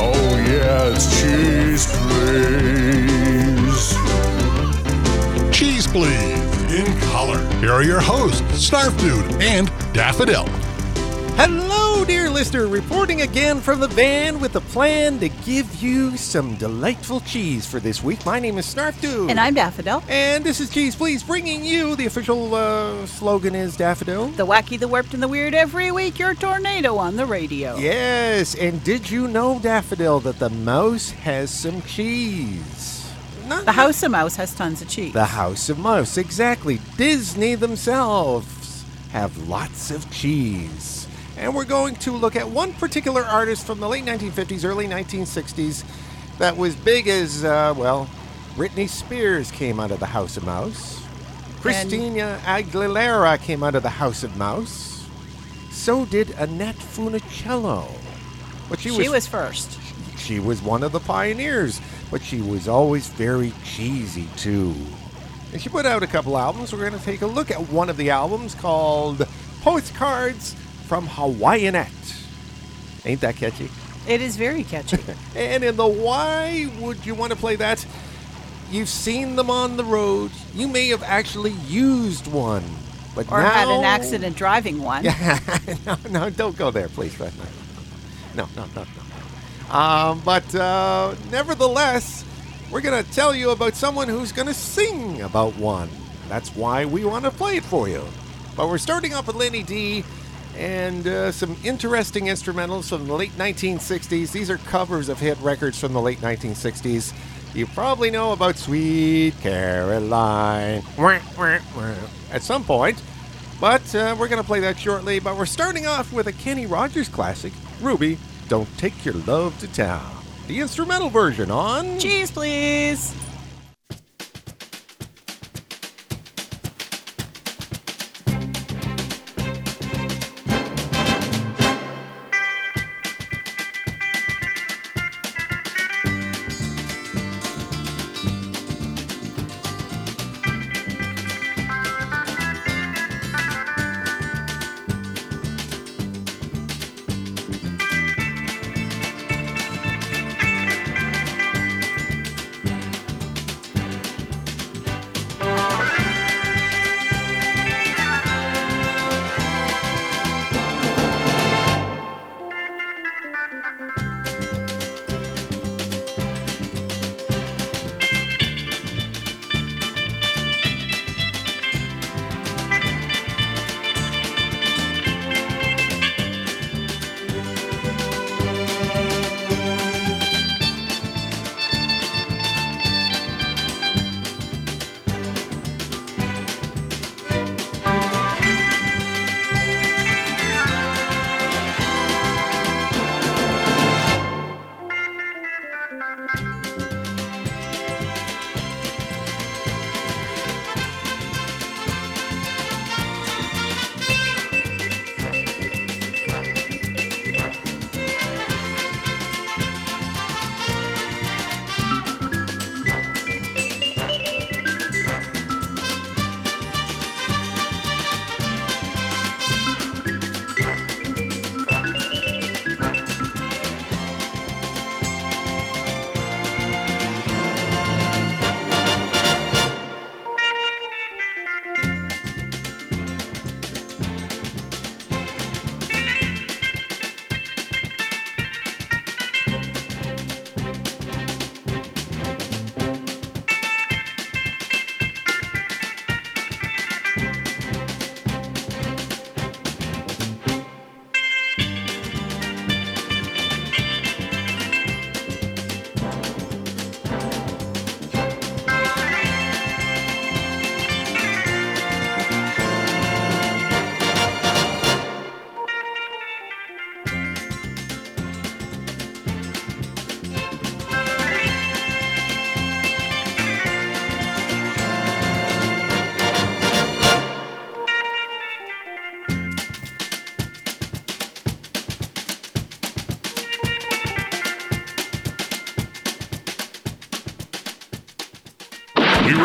Oh, it's Cheese Please. Cheese Please in color. Here are your hosts, Snarf Dude and Daffodil. Hello, dear listener, reporting again from the van with a plan to give you some delightful cheese for this week. My name is Snarf. And I'm Daffodil. And this is Cheese Please, bringing you the official uh, slogan is Daffodil. The wacky, the warped, and the weird every week, your tornado on the radio. Yes, and did you know, Daffodil, that the mouse has some cheese? Not The House of Mouse has tons of cheese. The House of Mouse, exactly. Disney themselves have lots of cheese. And we're going to look at one particular artist from the late 1950s, early 1960s that was big as, uh, well, Britney Spears came out of the House of Mouse. Christina Aguilera came out of the House of Mouse. So did Annette Funicello. But she was first. she was one of the pioneers, but she was always very cheesy too. And she put out a couple albums. We're going to take a look at one of the albums called Postcards from Hawaiianette. Ain't that catchy? It is very catchy. And in the why would you want to play that? You've seen them on the road. You may have actually used one. But or now, had an accident driving one. no, no, don't go there, please. No, no, no, no, no. Um, but uh, nevertheless, we're going to tell you about someone who's going to sing about one. That's why we want to play it for you. But we're starting off with Lenny Dee and uh, some interesting instrumentals from the late 1960s. These are covers of hit records from the late 1960s. You probably know about Sweet Caroline at some point. But uh, we're going to play that shortly. But we're starting off with a Kenny Rogers classic, Ruby, Don't Take Your Love to Town. The instrumental version on. Cheese, please.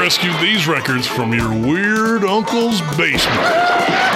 Rescued these records from your weird uncle's basement.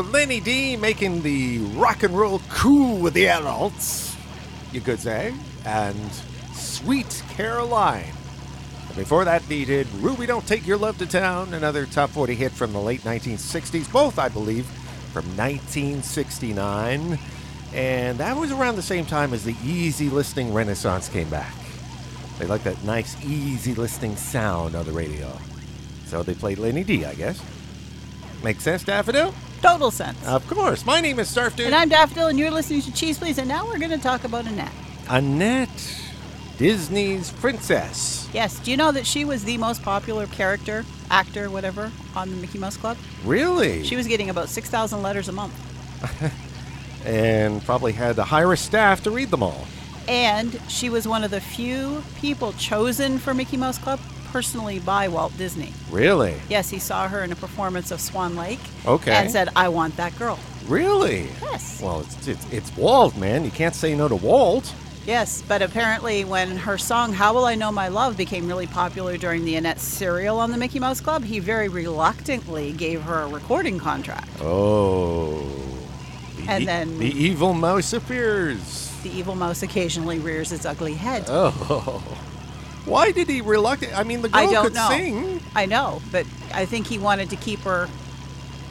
With Lenny Dee making the rock and roll cool with the adults. You could say. And Sweet Caroline. And before that, needed Ruby Don't Take Your Love to Town, another top 40 hit from the late 1960s, both, I believe, from 1969. And that was around the same time as the easy listening renaissance came back. They like that nice, easy listening sound on the radio. So they played Lenny Dee, I guess. Make sense, Daffodil? Total sense. Of course. My name is Snarf Dude. and I'm Daffodil, and you're listening to Cheese Please, and now we're going to talk about Annette. Annette, Disney's princess. Yes, do you know that she was the most popular character, actor, whatever, on the Mickey Mouse Club? Really? She was getting about 6,000 letters a month. and probably had to hire a staff to read them all. And she was one of the few people chosen for Mickey Mouse Club personally by Walt Disney. Really? Yes, he saw her in a performance of Swan Lake Okay. and said, I want that girl. Really? Yes. Well, it's, it's, it's Walt, man. You can't say no to Walt. Yes, but apparently when her song How Will I Know My Love became really popular during the Annette serial on the Mickey Mouse Club, he very reluctantly gave her a recording contract. Oh. The And e- then- The evil mouse appears. The evil mouse occasionally rears its ugly head. Oh. Why did he reluctant? I mean, the girl I don't could know. sing. I know, but I think he wanted to keep her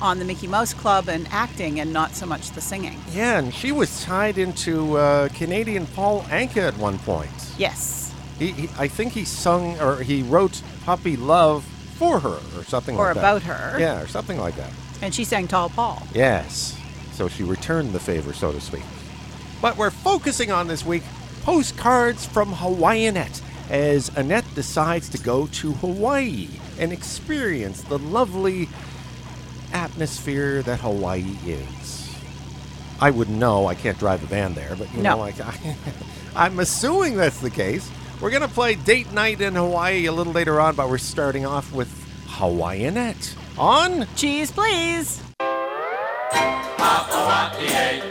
on the Mickey Mouse Club and acting and not so much the singing. Yeah, and she was tied into uh, Canadian Paul Anka at one point. Yes. He, he, I think he sung or he wrote "Puppy Love" for her or something Or like that. about her. Yeah, or something like that. And she sang Tall Paul. Yes. So she returned the favor, so to speak. But we're focusing on this week postcards from Hawaiianette as Annette decides to go to Hawaii and experience the lovely atmosphere that Hawaii is. I wouldn't know. I can't drive a van there, but you No. know, I, I'm assuming that's the case. We're going to play Date Night in Hawaii a little later on, but we're starting off with Hawaiianette on Cheese, please. Ah-oh-wah-ee-ay,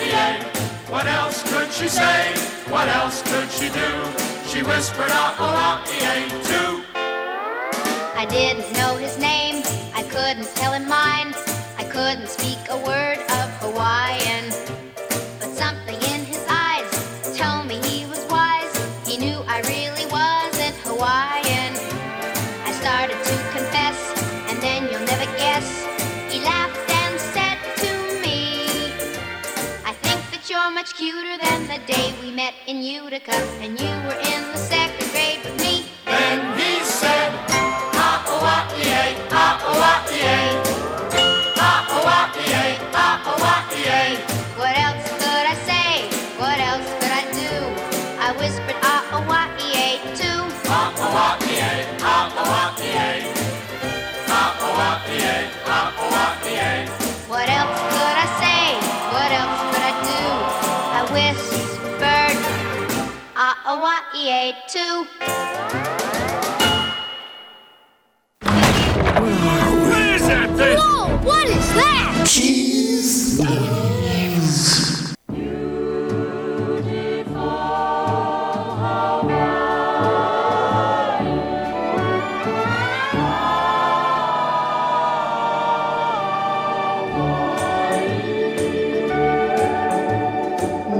What else could she say? What else could she do? She whispered out aloud, he ain't too. I didn't know his name. I couldn't tell him mine. I couldn't speak a word of Hawaiian. Utica, and you were in the second grade with me. Then he said, ah-oh-wah-ee-ay, ah-oh-wah-ee-ay. Ah-oh-wah-ee-ay, ah-oh-wah-ee-ay. What else could I say? What else could I do? I whispered, ah, oh, ee, too. Ah-oh-wah-ee-ay, ah-oh-wah-ee-ay. Ah-oh-wah-ee-ay, wah, ee, too. What is that thing? Whoa, what is that?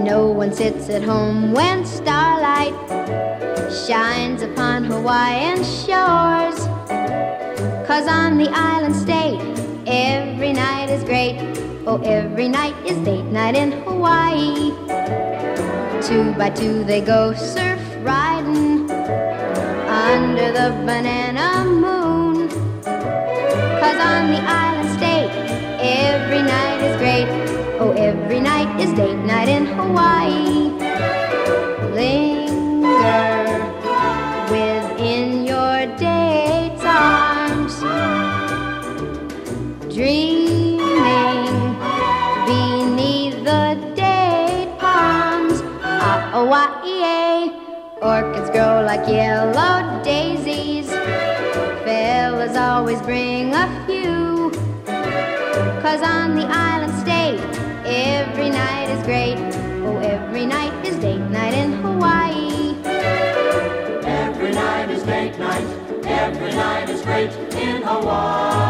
No one sits at home when starlight upon Hawaiian shores. Cause on the island state, every night is great. Oh, every night is date night in Hawaii. Two by two they go surf riding under the banana moon. Cause on the island state, every night is great. Oh, every night is date night in Hawaii. Ee, Orchids grow like yellow daisies. Fellas always bring a few. Cause on the island state, every night is great. Oh, every night is date night in Hawaii. Every night is date night. Every night is great in Hawaii.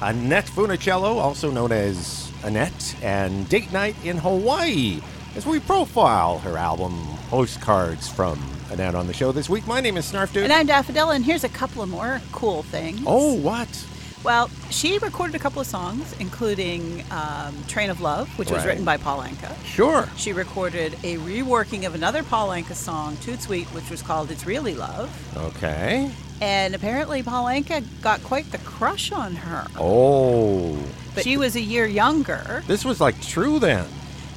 Annette Funicello, also known as Annette, and Date Night in Hawaii, as we profile her album Postcards from Annette on the show this week. My name is Snarf Dude. And I'm Daffodil, and here's a couple of more cool things. oh, what? Well, she recorded a couple of songs, including um, Train of Love, which was written by Paul Anka. Sure. She recorded a reworking of another Paul Anka song, Toot Sweet, which was called It's Really Love. Okay. And apparently, Paul Anka got quite the crush on her. Oh. But she was a year younger, This was like true then.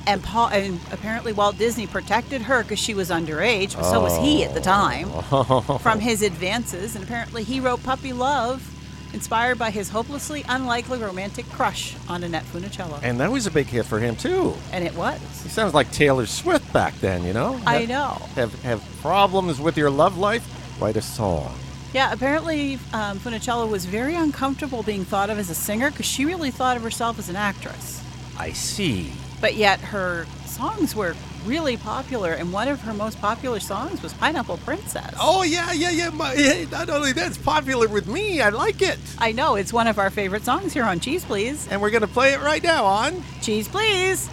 and Paul and apparently Walt Disney protected her because she was underage, but so was he at the time Oh. from his advances. And apparently, he wrote Puppy Love, inspired by his hopelessly unlikely romantic crush on Annette Funicello. And that was a big hit for him, too. And it was. He sounds like Taylor Swift back then, you know? I Have- know. Have, have problems with your love life? Write a song. Yeah, apparently um, Funicello was very uncomfortable being thought of as a singer because she really thought of herself as an actress. I see. But yet her songs were really popular, and one of her most popular songs was Pineapple Princess. Oh yeah, yeah, yeah. My, hey, not only that's popular with me, I like it. I know, it's one of our favorite songs here on Cheese Please. And we're gonna play it right now on. Cheese Please!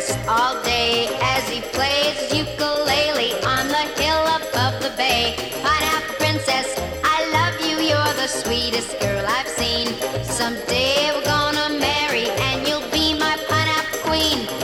Pineapple all day as he plays ukulele on the hill above the bay. Pineapple Princess, I love you, you're the sweetest girl I've seen. Someday we're gonna marry and you'll be my pineapple queen.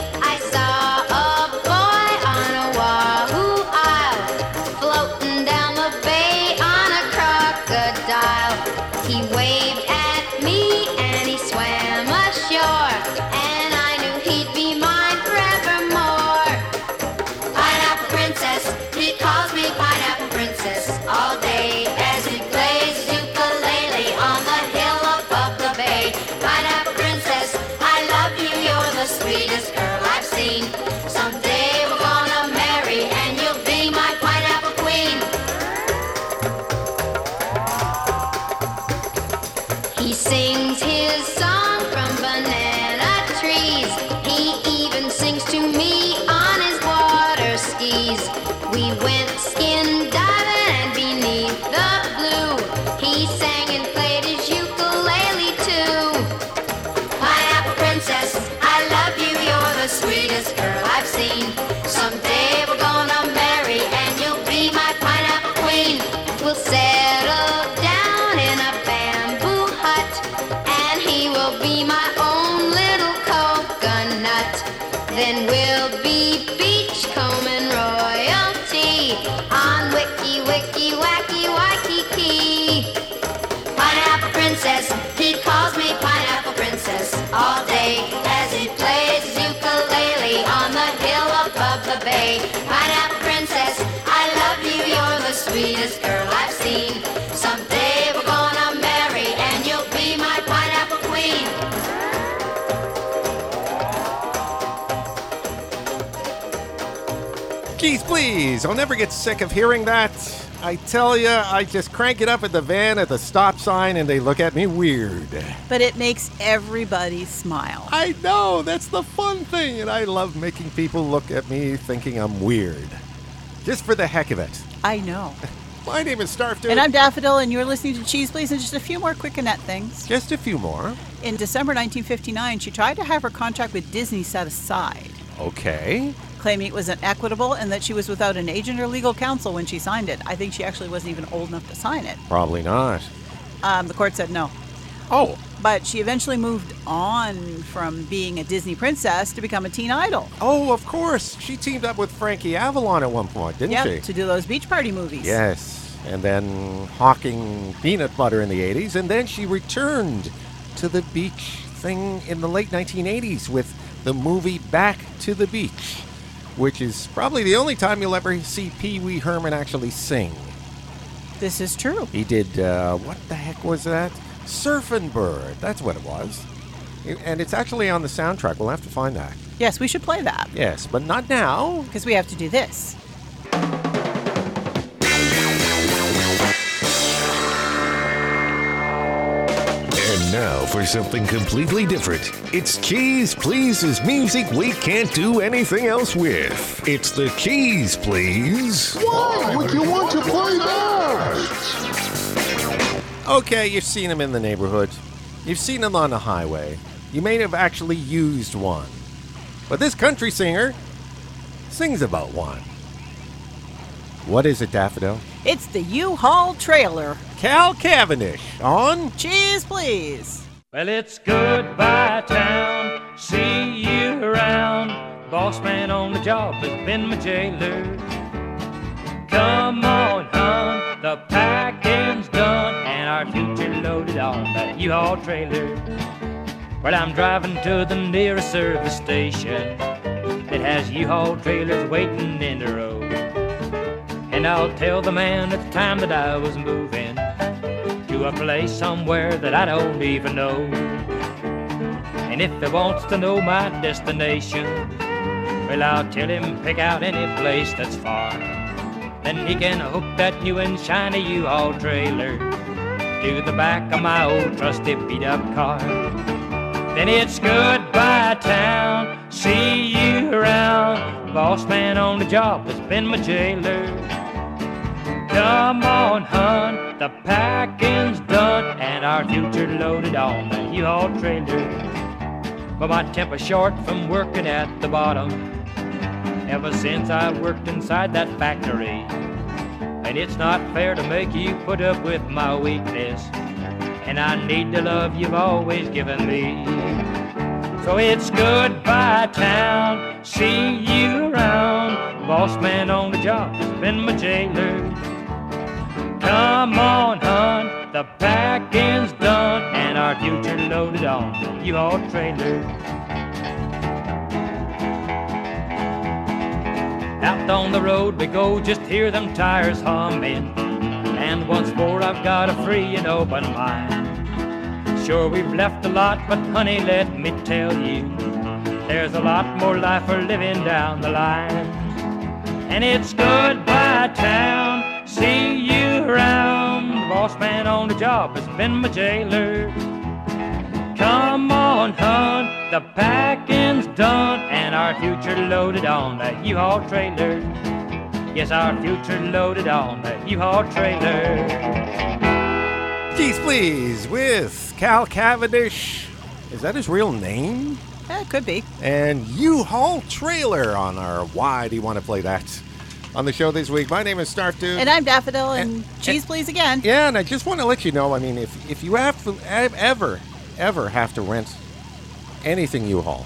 Bay. Pineapple Princess, I love you, you're the sweetest girl I've seen. Someday please. I'll never get sick of hearing that. I tell you, I just crank it up at the van at the stop sign and they look at me weird. But it makes everybody smile. I know, that's the fun thing, and I love making people look at me thinking I'm weird. Just for the heck of it. I know. My name is Snarf Dude. And I'm Daffodil, and you're listening to Cheese Please, and just a few more quick Annette things. Just a few more. In December 1959, she tried to have her contract with Disney set aside, Okay. Claiming it was inequitable and that she was without an agent or legal counsel when she signed it. I think she actually wasn't even old enough to sign it. Probably not. Um, the court said no. Oh. But she eventually moved on from being a Disney princess to become a teen idol. Oh, of course. She teamed up with Frankie Avalon at one point, didn't Yeah, she? to do those beach party movies. Yes. And then hawking peanut butter in the 80s. And then she returned to the beach thing in the late 1980s with the movie Back to the Beach, which is probably the only time you'll ever see Pee Wee Herman actually sing. This is true. He did, uh, what the heck was that? Surfin' Bird. That's what it was. And it's actually on the soundtrack. We'll have to find that. Yes, we should play that Yes, but not now. because we have to do this. Now for something completely different. It's Keys Please's music we can't do anything else with. It's the Keys Please. Why would you want to play that? Okay, you've seen them in the neighborhood. You've seen them on the highway. You may have actually used one. But this country singer sings about one. What is it, Daffodil? It's the U-Haul trailer. Cal Cavendish on Cheese, please. Well, it's goodbye town. See you around. Boss man on the job has been my jailer. Come on, hon. The packing's done and our future loaded on that U-Haul trailer. Well, I'm driving to the nearest service station. It has U-Haul trailers waiting in the road. And I'll tell the man at the time that I was moving to a place somewhere that I don't even know. And if he wants to know my destination, well, I'll tell him pick out any place that's far. Then he can hook that new and shiny U-Haul trailer to the back of my old trusty beat-up car. Then it's goodbye town, see you around. Boss man on the job has been my jailer. Come on, hun, the packing's done and our future loaded on the U-Haul trailer. But my temper's short from working at the bottom ever since I worked inside that factory. And it's not fair to make you put up with my weakness. And I need the love you've always given me. So it's goodbye town, see you around. Boss man on the job been my jailer. Come on, hun, the packing's done and our future loaded on you U-Haul trailer. Out on the road we go, just hear them tires humming. And once more I've got a free and open mind. Sure we've left a lot, but honey, let me tell you, there's a lot more life for living down the line. And it's goodbye town, see you around. The boss man on the job has been my jailer. Come on, hun, the packing's done and our future loaded on that U-Haul trailer. Yes, our future loaded on that U-Haul trailer. Keys Please with Cal Cavendish. Is that his real name? It could be. And U-Haul trailer on our Why Do You Want to Play That? On the show this week, my name is Snarf Dude. And I'm Daffodil, and, And- cheese, please, again. Yeah, and I just want to let you know. I mean, if if you have to ever ever have to rent anything U-Haul,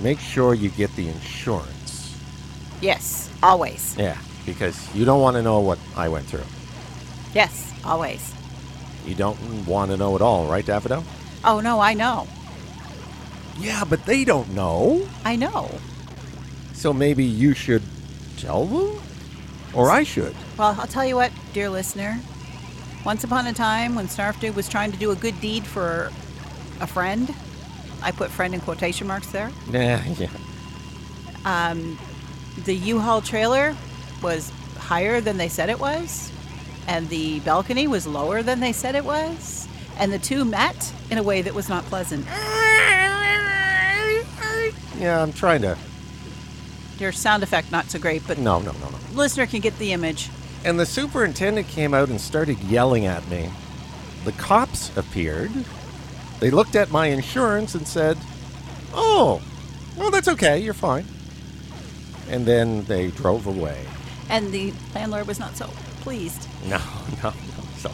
make sure you get the insurance. Yes, always. Yeah, because you don't want to know what I went through. Yes, always. You don't want to know at all, right, Daffodil? Oh, no, I know. Yeah, but they don't know. I know. So maybe you should tell them, or I should. Well, I'll tell you what, dear listener. Once upon a time, when Snarf Dude was trying to do a good deed for a friend, I put friend in quotation marks there. Nah, yeah. Um, the U-Haul trailer was higher than they said it was, and the balcony was lower than they said it was, and the two met in a way that was not pleasant. Yeah, I'm trying to. Your sound effect not so great, but No, no, no, no. listener can get the image. And the superintendent came out and started yelling at me. The cops appeared. They looked at my insurance and said, Oh, well, that's okay. You're fine. And then they drove away. And the landlord was not so pleased. No, no, no. So,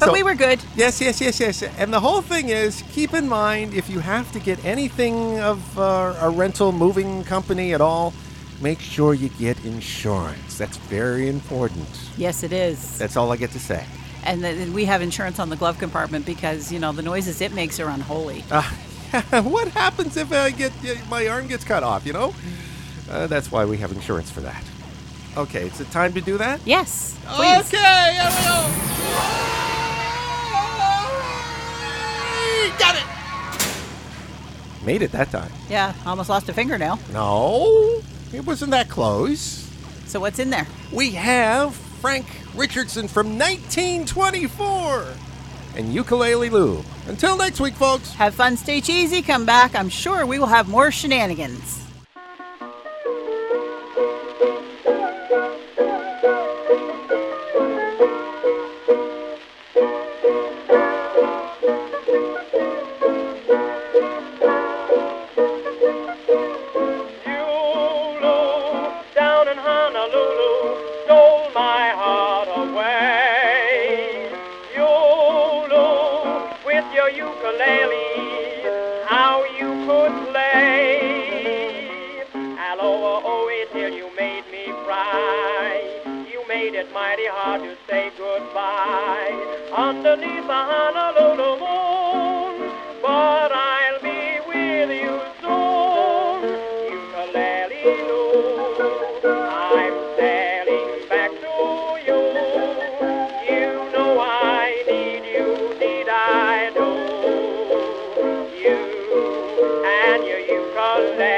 But so- we were good. Yes, yes, yes, yes. And the whole thing is keep in mind if you have to get anything of uh, a rental moving company at all, make sure you get insurance. That's very important. Yes, it is. That's all I get to say. And then we have insurance on the glove compartment because, you know, the noises it makes are unholy. Uh, what happens if I get my arm gets cut off? You know, uh, that's why we have insurance for that. Okay, it's the time to do that. Yes, please. Okay, here we go. Got it. Made it that time. Yeah, almost lost a fingernail. No, it wasn't that close. So, what's in there? We have Frank Richardson from 1924 and Ukulele Lou. Until next week, folks. Have fun, stay cheesy, come back. I'm sure we will have more shenanigans. Cause.